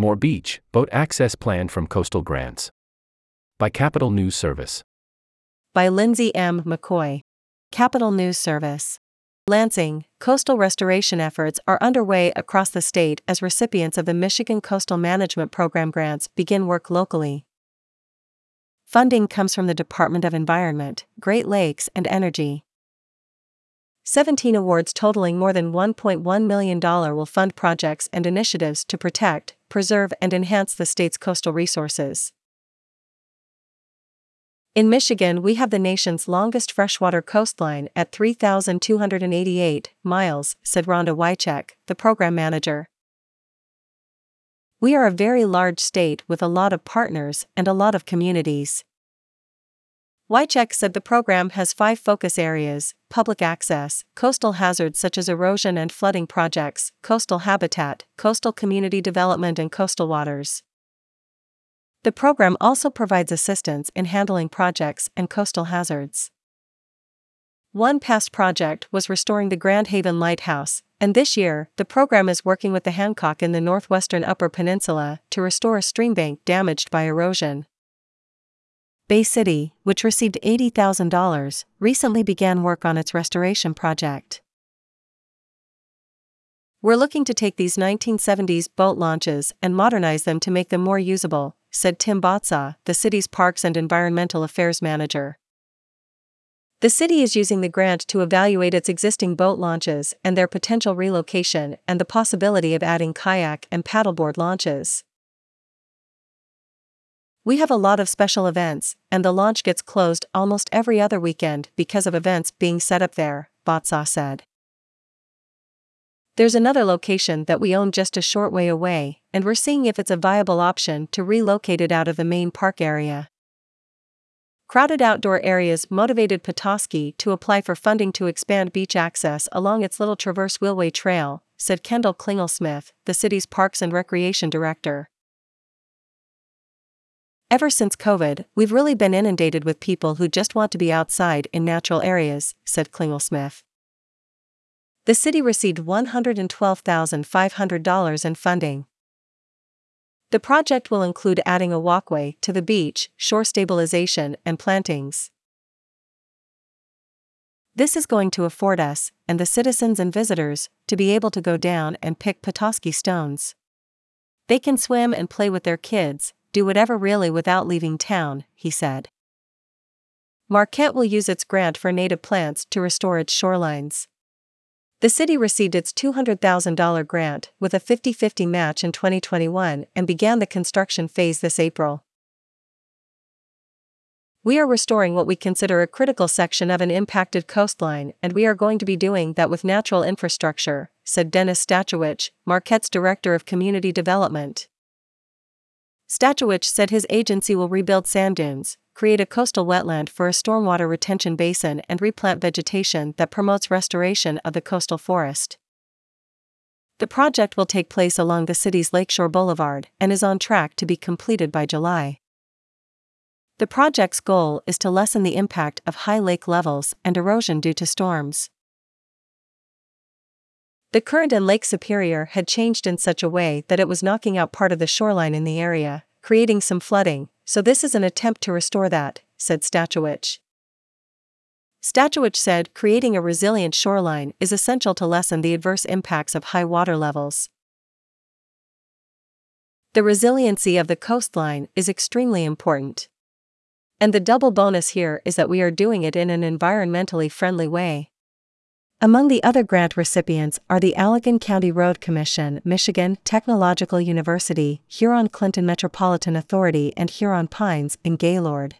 More beach, boat access plan from coastal grants. By Capital News Service. By Lindsay M. McCoy. Capital News Service. Lansing, coastal restoration efforts are underway across the state as recipients of the Michigan Coastal Management Program grants begin work locally. Funding comes from the Department of Environment, Great Lakes, and Energy. 17 awards totaling more than $1.1 million will fund projects and initiatives to protect, preserve, and enhance the state's coastal resources. In Michigan, we have the nation's longest freshwater coastline at 3,288 miles, said Ronda Wuycheck, the program manager. We are a very large state with a lot of partners and a lot of communities. Wuycheck said the program has five focus areas public access, coastal hazards such as erosion and flooding projects, coastal habitat, coastal community development, and coastal waters. The program also provides assistance in handling projects and coastal hazards. One past project was restoring the Grand Haven Lighthouse, and this year, the program is working with the Hancock in the northwestern Upper Peninsula to restore a streambank damaged by erosion. Bay City, which received $80,000, recently began work on its restoration project. We're looking to take these 1970s boat launches and modernize them to make them more usable, said Tim Botsaw, the city's Parks and Environmental Affairs manager. The city is using the grant to evaluate its existing boat launches and their potential relocation and the possibility of adding kayak and paddleboard launches. We have a lot of special events, and the launch gets closed almost every other weekend because of events being set up there, Botsaw said. There's another location that we own just a short way away, and we're seeing if it's a viable option to relocate it out of the main park area. Crowded outdoor areas motivated Petoskey to apply for funding to expand beach access along its Little Traverse Wheelway Trail, said Kendall Klingelsmith, the city's Parks and Recreation Director. Ever since COVID, we've really been inundated with people who just want to be outside in natural areas, said Klingelsmith the city received $112,500 in funding. The project will include adding a walkway to the beach, shore stabilization, and plantings. This is going to afford us, and the citizens and visitors, to be able to go down and pick Petoskey stones. They can swim and play with their kids, do whatever really without leaving town, he said. Marquette will use its grant for native plants to restore its shorelines. The city received its $200,000 grant with a 50 50 match in 2021 and began the construction phase this April. We are restoring what we consider a critical section of an impacted coastline, and we are going to be doing that with natural infrastructure, said Dennis Stachewicz, Marquette's Director of Community Development. Stachewicz said his agency will rebuild sand dunes, create a coastal wetland for a stormwater retention basin and replant vegetation that promotes restoration of the coastal forest. The project will take place along the city's Lakeshore Boulevard and is on track to be completed by July. The project's goal is to lessen the impact of high lake levels and erosion due to storms. The current in Lake Superior had changed in such a way that it was knocking out part of the shoreline in the area, creating some flooding, so this is an attempt to restore that, said Stachewicz. Stachewicz said creating a resilient shoreline is essential to lessen the adverse impacts of high water levels. The resiliency of the coastline is extremely important. And the double bonus here is that we are doing it in an environmentally friendly way. Among the other grant recipients are the Allegan County Road Commission, Michigan Technological University, Huron Clinton Metropolitan Authority, and Huron Pines in Gaylord.